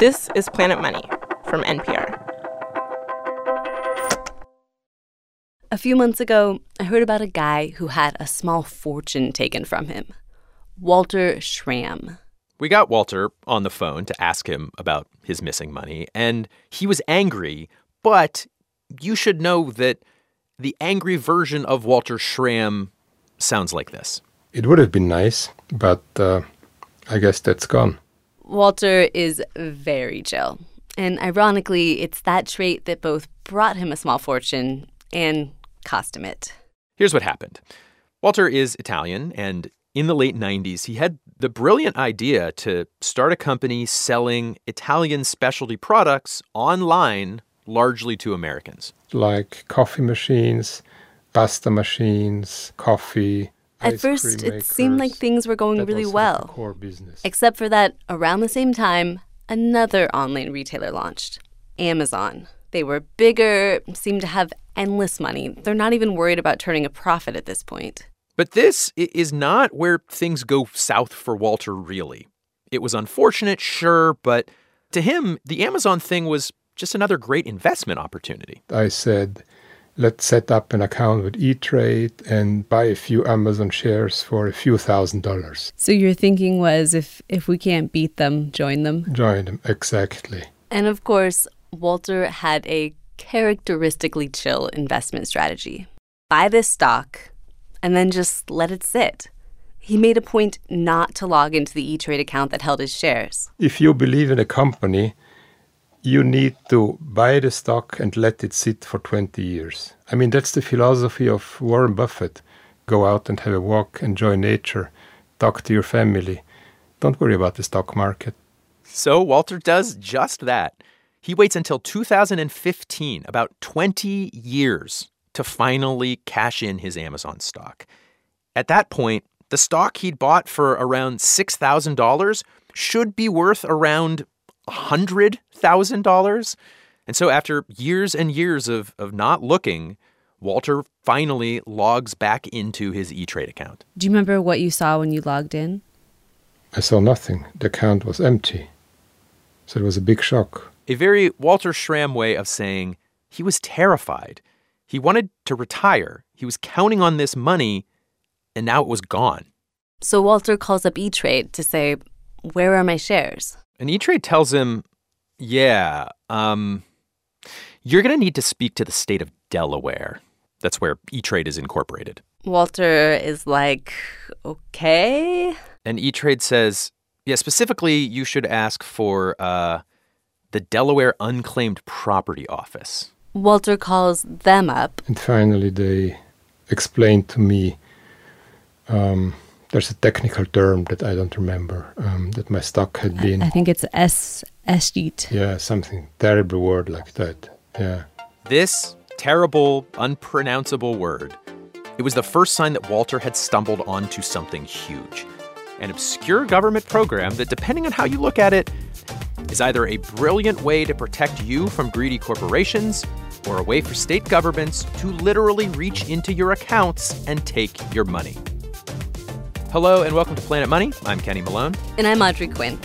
This is Planet Money from NPR. A few months ago, I heard about a guy who had a small fortune taken from him Walter Schramm. We got Walter on the phone to ask him about his missing money, and he was angry, but you should know that the angry version of Walter Schramm sounds like this. It would have been nice, but uh, I guess that's gone. Walter is very chill. And ironically, it's that trait that both brought him a small fortune and cost him it. Here's what happened Walter is Italian, and in the late 90s, he had the brilliant idea to start a company selling Italian specialty products online largely to Americans. Like coffee machines, pasta machines, coffee. At first, it seemed like things were going really well. core business. Except for that, around the same time, another online retailer launched Amazon. They were bigger, seemed to have endless money. They're not even worried about turning a profit at this point. But this is not where things go south for Walter, really. It was unfortunate, sure, but to him, the Amazon thing was just another great investment opportunity. I said, let's set up an account with E-Trade and buy a few Amazon shares for a few thousand dollars. So your thinking was if if we can't beat them, join them. Join them, exactly. And of course, Walter had a characteristically chill investment strategy. Buy this stock and then just let it sit. He made a point not to log into the E-Trade account that held his shares. If you believe in a company, you need to buy the stock and let it sit for 20 years. I mean, that's the philosophy of Warren Buffett. Go out and have a walk, enjoy nature, talk to your family. Don't worry about the stock market. So Walter does just that. He waits until 2015, about 20 years, to finally cash in his Amazon stock. At that point, the stock he'd bought for around $6,000 should be worth around $100,000. And so, after years and years of, of not looking, Walter finally logs back into his E Trade account. Do you remember what you saw when you logged in? I saw nothing. The account was empty. So it was a big shock. A very Walter Schramm way of saying he was terrified. He wanted to retire. He was counting on this money, and now it was gone. So Walter calls up E-Trade to say, "Where are my shares?" And E Trade tells him, Yeah, um, you're going to need to speak to the state of Delaware. That's where E Trade is incorporated. Walter is like, "Okay." And E Trade says, Yeah, specifically, you should ask for uh, the Delaware Unclaimed Property Office. Walter calls them up. And finally, they explained to me um, there's a technical term that I don't remember um, that my stock had been. I think it's S S sheet. Yeah, something terrible word like that. Yeah. This terrible, unpronounceable word. It was the first sign that Walter had stumbled onto something huge. An obscure government program that, depending on how you look at it, is either a brilliant way to protect you from greedy corporations or a way for state governments to literally reach into your accounts and take your money. Hello and welcome to Planet Money. I'm Kenny Malone. And I'm Audrey Quinn.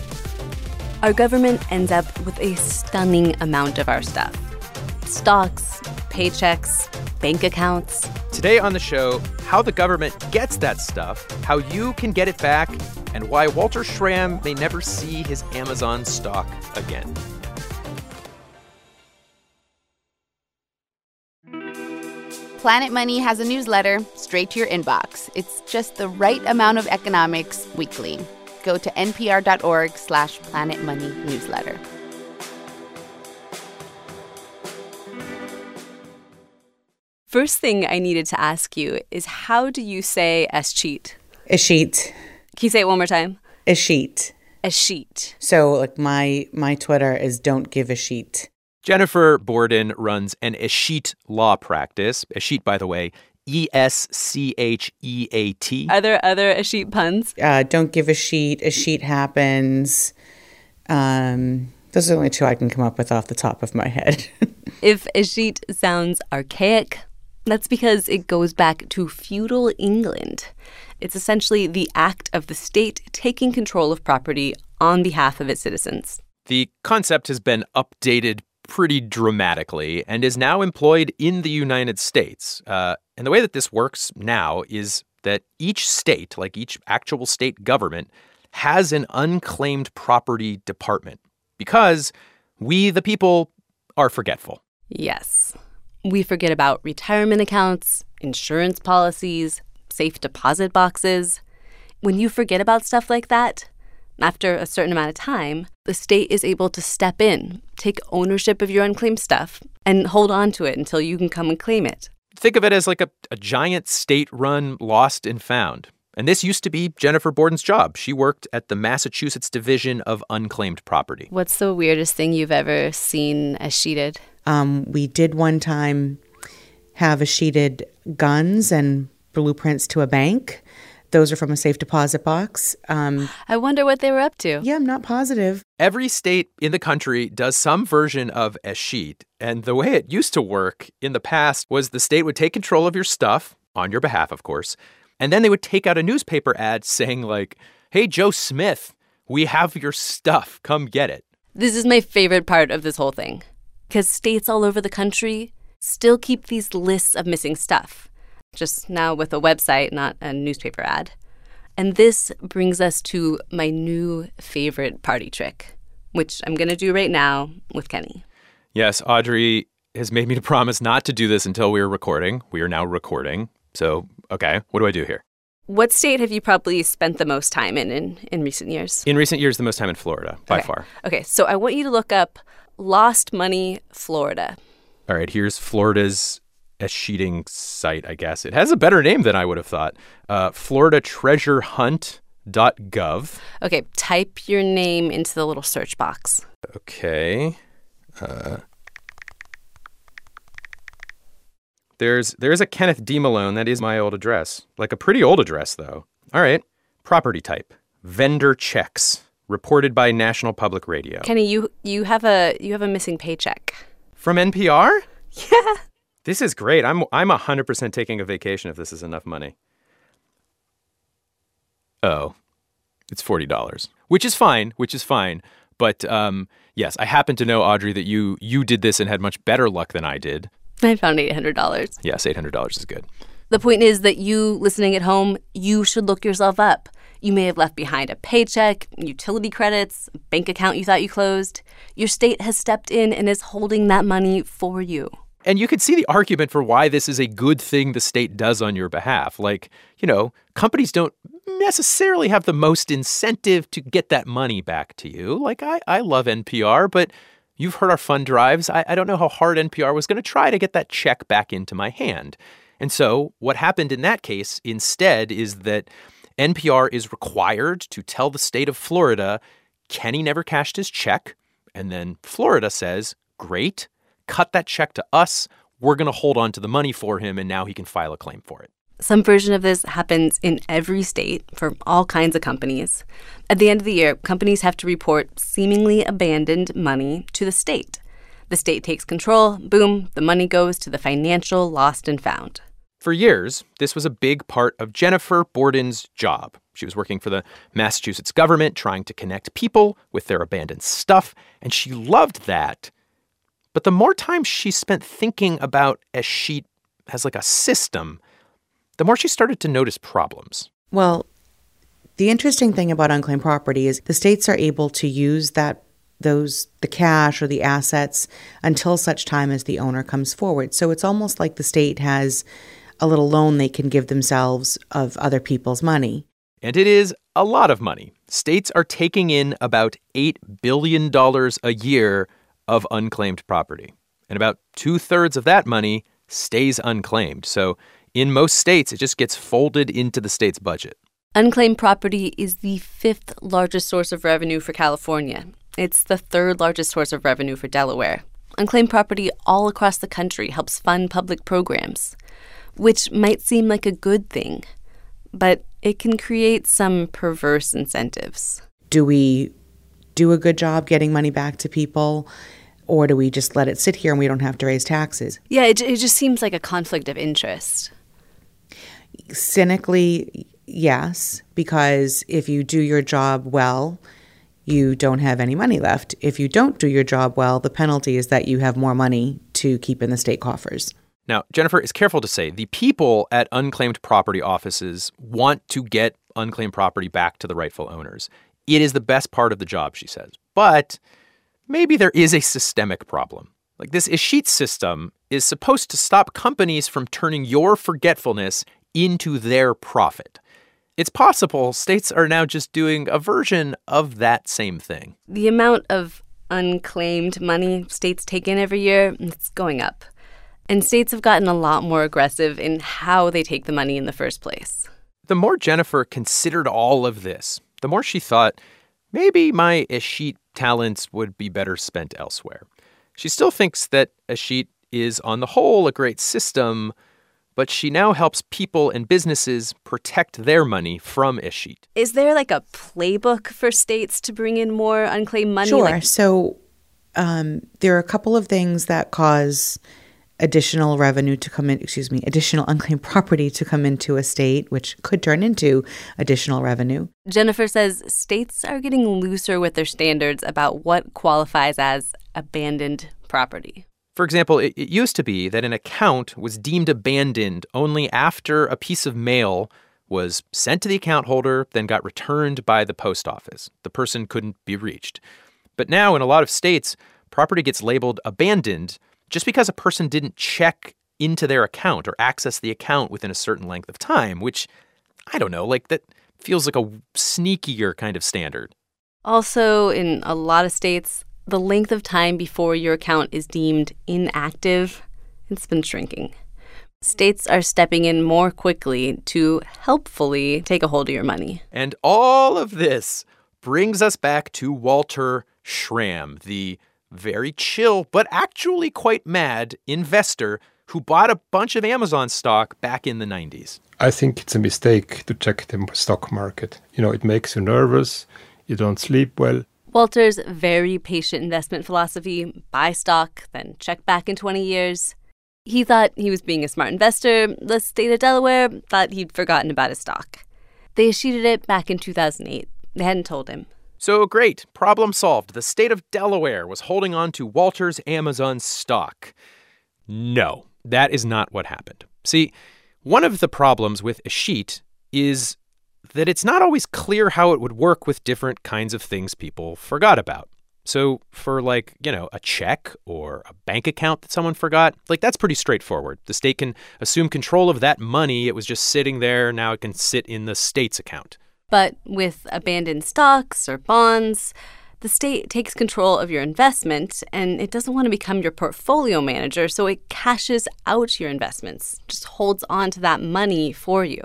Our government ends up with a stunning amount of our stuff stocks, paychecks, bank accounts. Today on the show, how the government gets that stuff, how you can get it back, and why Walter Schramm may never see his Amazon stock again. Planet Money has a newsletter straight to your inbox. It's just the right amount of economics weekly. Go to npr.org slash planetmoneynewsletter. First thing I needed to ask you is how do you say escheat? A sheet. Can you say it one more time? A sheet. Escheat. So like my my Twitter is don't give a sheet. Jennifer Borden runs an Escheat law practice. Escheat, by the way, E S C H E A T. Are there other escheat puns? Uh, don't give a sheet. A sheet happens. Um, those are the only two I can come up with off the top of my head. If escheat sounds archaic, that's because it goes back to feudal England. It's essentially the act of the state taking control of property on behalf of its citizens. The concept has been updated pretty dramatically and is now employed in the United States. Uh, and the way that this works now is that each state, like each actual state government, has an unclaimed property department because we, the people, are forgetful. Yes. We forget about retirement accounts, insurance policies, safe deposit boxes. When you forget about stuff like that, after a certain amount of time, the state is able to step in, take ownership of your unclaimed stuff, and hold on to it until you can come and claim it. Think of it as like a, a giant state run lost and found. And this used to be Jennifer Borden's job. She worked at the Massachusetts Division of Unclaimed Property. What's the weirdest thing you've ever seen escheated? Um, we did one time have escheated guns and blueprints to a bank. Those are from a safe deposit box. Um, I wonder what they were up to. yeah, I'm not positive. Every state in the country does some version of escheat. And the way it used to work in the past was the state would take control of your stuff, on your behalf, of course, and then they would take out a newspaper ad saying, like, hey, Joe Smith, we have your stuff. Come get it. This is my favorite part of this whole thing. Because states all over the country still keep these lists of missing stuff, just now with a website, not a newspaper ad. And this brings us to my new favorite party trick, which I'm going to do right now with Kenny. Yes, Audrey has made me to promise not to do this until we are recording. We are now recording. So, okay, what do I do here? What state have you probably spent the most time in in, in recent years? In recent years, the most time in Florida, by Okay. far. Okay, so I want you to look up Lost Money, Florida. All right, here's Florida's escheating site, I guess. It has a better name than I would have thought. Uh, FloridaTreasureHunt.gov. Okay, type your name into the little search box. Okay. Uh, there's there's a Kenneth D. Malone. That is my old address. Like a pretty old address, though. All right. Property type vendor checks. Reported by National Public Radio. Kenny, you you have a you have a missing paycheck. From NPR? Yeah. This is great. I'm I'm 100% taking a vacation if this is enough money. Oh. It's $40. Which is fine, which is fine. But um yes, I happen to know Audrey that you you did this and had much better luck than I did. I found eight hundred dollars. Yes, $800 is good. The point is that you listening at home, you should look yourself up. You may have left behind a paycheck, utility credits, bank account you thought you closed. Your state has stepped in and is holding that money for you. And you could see the argument for why this is a good thing the state does on your behalf. Like, you know, companies don't necessarily have the most incentive to get that money back to you. Like, I, I love NPR, but you've heard our fund drives. I, I don't know how hard NPR was going to try to get that check back into my hand. And so, what happened in that case instead is that NPR is required to tell the state of Florida Kenny never cashed his check. And then Florida says, great, cut that check to us. We're going to hold on to the money for him, and now he can file a claim for it. Some version of this happens in every state for all kinds of companies. At the end of the year, companies have to report seemingly abandoned money to the state. The state takes control, boom, the money goes to the financial lost and found. For years, this was a big part of Jennifer Borden's job. She was working for the Massachusetts government, trying to connect people with their abandoned stuff, and she loved that. But the more time she spent thinking about Escheat as like a system, the more she started to notice problems. Well, the interesting thing about unclaimed property is the states are able to use that those the cash or the assets until such time as the owner comes forward. So it's almost like the state has a little loan they can give themselves of other people's money. And it is a lot of money. States are taking in about $8 billion a year of unclaimed property. And about two thirds of that money stays unclaimed. So in most states, it just gets folded into the state's budget. Unclaimed property is the fifth largest source of revenue for California. It's the third largest source of revenue for Delaware. Unclaimed property all across the country helps fund public programs, which might seem like a good thing, but it can create some perverse incentives. Do we do a good job getting money back to people or do we just let it sit here and we don't have to raise taxes? Yeah, it, it just seems like a conflict of interest. Cynically, yes, because if you do your job well, you don't have any money left. If you don't do your job well, the penalty is that you have more money to keep in the state coffers. Now, Jennifer is careful to say the people at unclaimed property offices want to get unclaimed property back to the rightful owners. It is the best part of the job, she says. But maybe there is a systemic problem. Like this Escheat system is supposed to stop companies from turning your forgetfulness into their profit. It's possible states are now just doing a version of that same thing. The amount of unclaimed money states take in every year, it's going up. And states have gotten a lot more aggressive in how they take the money in the first place. The more Jennifer considered all of this, the more she thought maybe my Escheat talents would be better spent elsewhere. She still thinks that Escheat is, on the whole, a great system, but she now helps people and businesses protect their money from Escheat. Is there like a playbook for states to bring in more unclaimed money? Sure. Like- so um, there are a couple of things that cause additional revenue to come in, excuse me, additional unclaimed property to come into a state, which could turn into additional revenue. Jennifer says states are getting looser with their standards about what qualifies as abandoned property. For example, it, it used to be that an account was deemed abandoned only after a piece of mail was sent to the account holder, then got returned by the post office. The person couldn't be reached. But now, in a lot of states, property gets labeled abandoned just because a person didn't check into their account or access the account within a certain length of time, which I don't know, like that feels like a sneakier kind of standard. Also, in a lot of states, the length of time before your account is deemed inactive, it's been shrinking. States are stepping in more quickly to helpfully take a hold of your money. And all of this brings us back to Walter Schramm, the very chill but actually quite mad investor who bought a bunch of Amazon stock back in the 90s. I think it's a mistake to check the stock market. You know, it makes you nervous, you don't sleep well. Walter's very patient investment philosophy buy stock, then check back in 20 years. He thought he was being a smart investor. The state of Delaware thought he'd forgotten about his stock. They sheeted it back in 2008. They hadn't told him. So great, problem solved. The state of Delaware was holding on to Walter's Amazon stock. No, that is not what happened. See, one of the problems with Escheat is that it's not always clear how it would work with different kinds of things people forgot about. So, for like, you know, a check or a bank account that someone forgot, like that's pretty straightforward. The state can assume control of that money. It was just sitting there. Now it can sit in the state's account. But with abandoned stocks or bonds, the state takes control of your investment and it doesn't want to become your portfolio manager, so it cashes out your investments, just holds on to that money for you.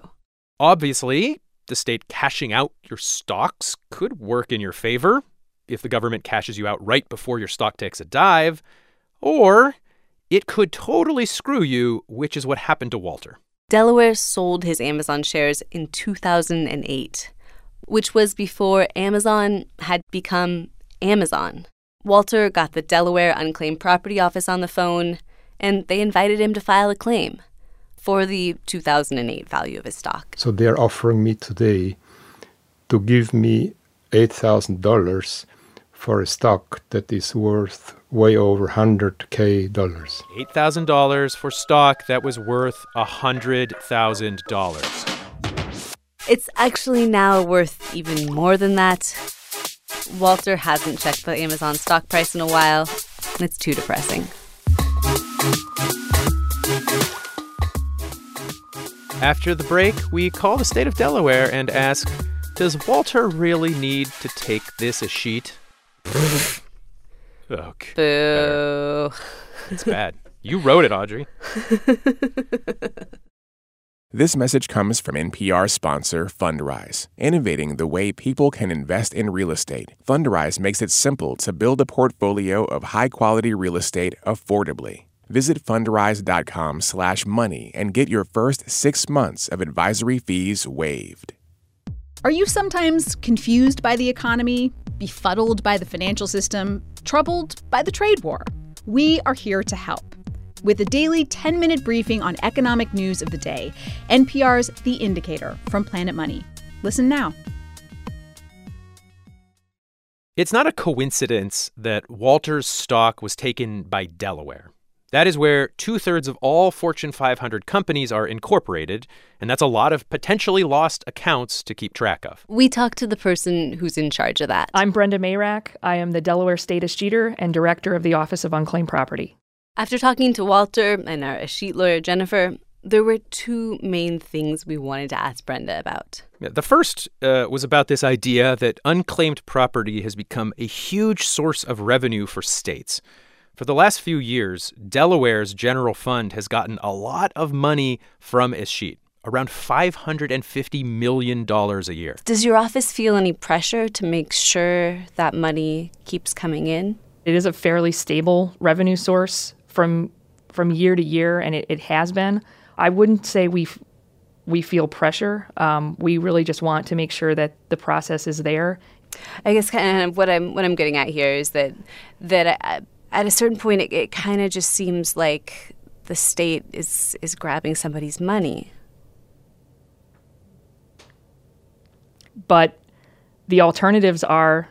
Obviously, the state cashing out your stocks could work in your favor if the government cashes you out right before your stock takes a dive, or it could totally screw you, which is what happened to Walter. Delaware sold his Amazon shares in 2008, which was before Amazon had become Amazon. Walter got the Delaware Unclaimed Property Office on the phone, and they invited him to file a claim for the 2008 value of his stock. So they're offering me today to give me $8,000 for a stock that is worth way over 100k dollars. $8,000 for stock that was worth $100,000. It's actually now worth even more than that. Walter hasn't checked the Amazon stock price in a while, and it's too depressing. After the break, we call the state of Delaware and ask Does Walter really need to take this Escheat? okay. Boo. It's bad. You wrote it, Audrey. This message comes from NPR sponsor Fundrise, innovating the way people can invest in real estate. Fundrise makes it simple to build a portfolio of high-quality real estate affordably. Visit fundrise.com/money and get your first 6 months of advisory fees waived. Are you sometimes confused by the economy, befuddled by the financial system, troubled by the trade war? We are here to help. With a daily 10 minute briefing on economic news of the day, NPR's The Indicator from Planet Money. Listen now. It's not a coincidence that Walter's stock was taken by Delaware. That is where two thirds of all Fortune 500 companies are incorporated, and that's a lot of potentially lost accounts to keep track of. We talked to the person who's in charge of that. I'm Brenda Mayrack. I am the Delaware State Escheator and Director of the Office of Unclaimed Property. After talking to Walter and our escheat lawyer, Jennifer, there were two main things we wanted to ask Brenda about. The first uh, was about this idea that unclaimed property has become a huge source of revenue for states. For the last few years, Delaware's general fund has gotten a lot of money from escheat, around $550 million a year. Does your office feel any pressure to make sure that money keeps coming in? It is a fairly stable revenue source from from year to year, and it, it has been. I wouldn't say we we feel pressure. Um, we really just want to make sure that the process is there. I guess kind of what I'm what I'm getting at here is that that uh, at a certain point it, it kind of just seems like the state is is grabbing somebody's money. But the alternatives are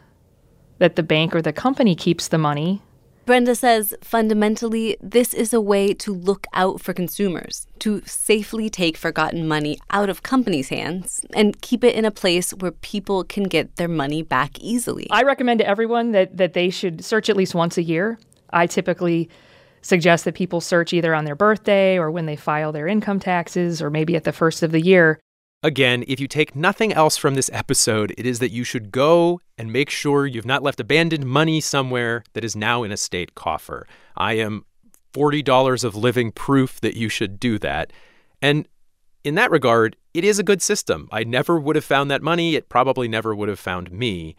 that the bank or the company keeps the money Brenda says fundamentally, this is a way to look out for consumers, to safely take forgotten money out of companies' hands and keep it in a place where people can get their money back easily. I recommend to everyone that, that they should search at least once a year. I typically suggest that people search either on their birthday or when they file their income taxes or maybe at the first of the year. Again, if you take nothing else from this episode, it is that you should go and make sure you've not left abandoned money somewhere that is now in a state coffer. I am $40 of living proof that you should do that. And in that regard, it is a good system. I never would have found that money. It probably never would have found me.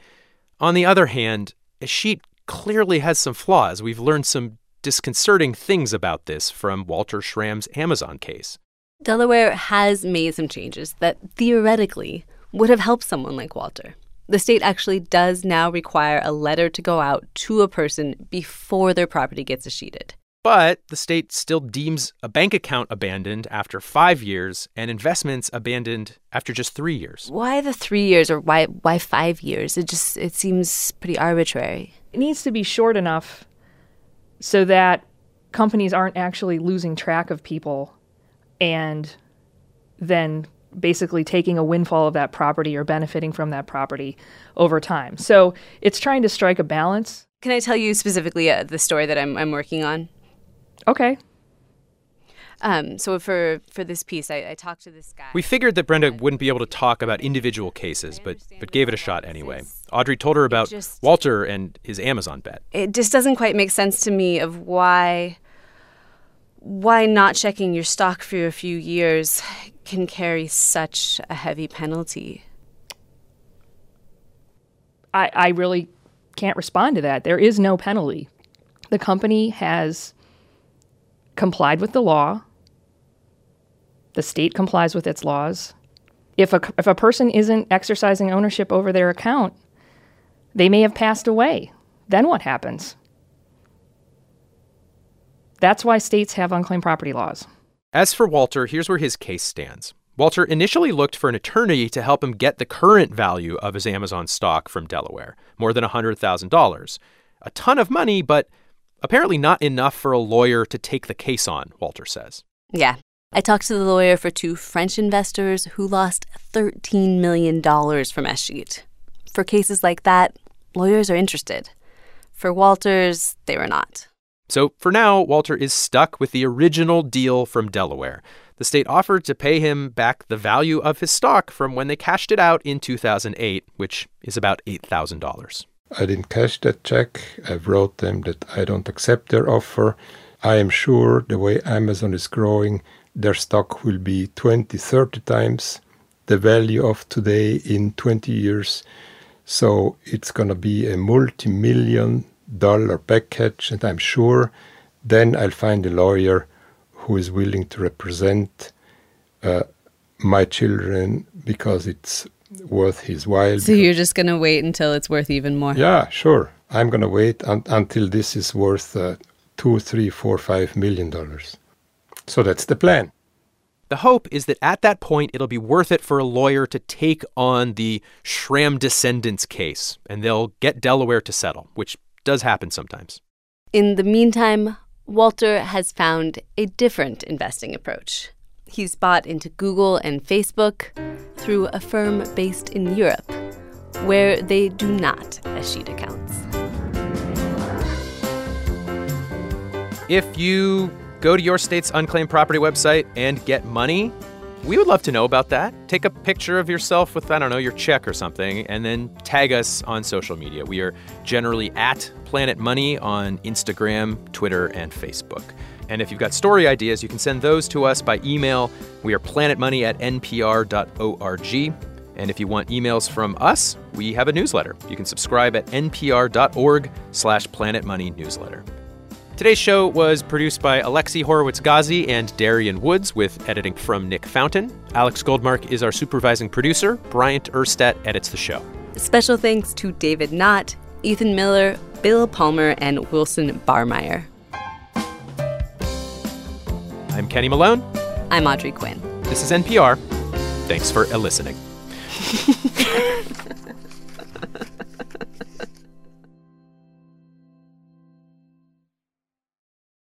On the other hand, escheat clearly has some flaws. We've learned some disconcerting things about this from Walter Schramm's Amazon case. Delaware has made some changes that theoretically would have helped someone like Walter. The state actually does now require a letter to go out to a person before their property gets escheated. But the state still deems a bank account abandoned after five years and investments abandoned after just three years. Why the three years or why why five years? It just it seems pretty arbitrary. It needs to be short enough so that companies aren't actually losing track of people and then basically taking a windfall of that property or benefiting from that property over time. So it's trying to strike a balance. Can I tell you specifically uh, the story that I'm, I'm working on? Okay. Um, so for for this piece, I, I, talked to this guy. We figured that Brenda wouldn't be able to talk about individual cases, but but gave it a shot anyway. Audrey told her about just, Walter and his Amazon bet. It just doesn't quite make sense to me of why why not checking your stock for a few years can carry such a heavy penalty. I, I really can't respond to that. There is no penalty. The company has complied with the law. The state complies with its laws. If a, if a person isn't exercising ownership over their account, they may have passed away. Then what happens? That's why states have unclaimed property laws. As for Walter, here's where his case stands. Walter initially looked for an attorney to help him get the current value of his Amazon stock from Delaware, more than $100,000. A ton of money, but apparently not enough for a lawyer to take the case on, Walter says. Yeah. I talked to the lawyer for two French investors who lost $13 million from escheat. For cases like that, lawyers are interested. For Walters, they were not. So for now, Walter is stuck with the original deal from Delaware. The state offered to pay him back the value of his stock from when they cashed it out in 2008, which is about $8,000. I didn't cash that check. I wrote them that I don't accept their offer. I am sure the way Amazon is growing, their stock will be 20, 30 times the value of today in 20 years. So it's going to be a multi million dollar package, and I'm sure then I'll find a lawyer who is willing to represent uh, my children because it's worth his while. So you're just going to wait until it's worth even more? Yeah, sure. I'm going to wait un- until this is worth uh, two, three, four, five million dollars. So that's the plan. The hope is that at that point, it'll be worth it for a lawyer to take on the Schramm descendants case, and they'll get Delaware to settle, which does happen sometimes. In the meantime, Walter has found a different investing approach. He's bought into Google and Facebook through a firm based in Europe, where they do not escheat accounts. If you go to your state's unclaimed property website and get money, we would love to know about that. Take a picture of yourself with, I don't know, your check or something, and then tag us on social media. We are generally at Planet Money on Instagram, Twitter, and Facebook. And if you've got story ideas, you can send those to us by email. We are planetmoney at npr.org. And if you want emails from us, we have a newsletter. You can subscribe at npr.org slash planetmoneynewsletter. Today's show was produced by Alexi Horowitz-Ghazi and Darian Woods with editing from Nick Fountain. Alex Goldmark is our supervising producer. Bryant Urstadt edits the show. Special thanks to David Knott, Ethan Miller, Bill Palmer, and Wilson Barmeyer. I'm Kenny Malone. I'm Audrey Quinn. This is NPR. Thanks for listening.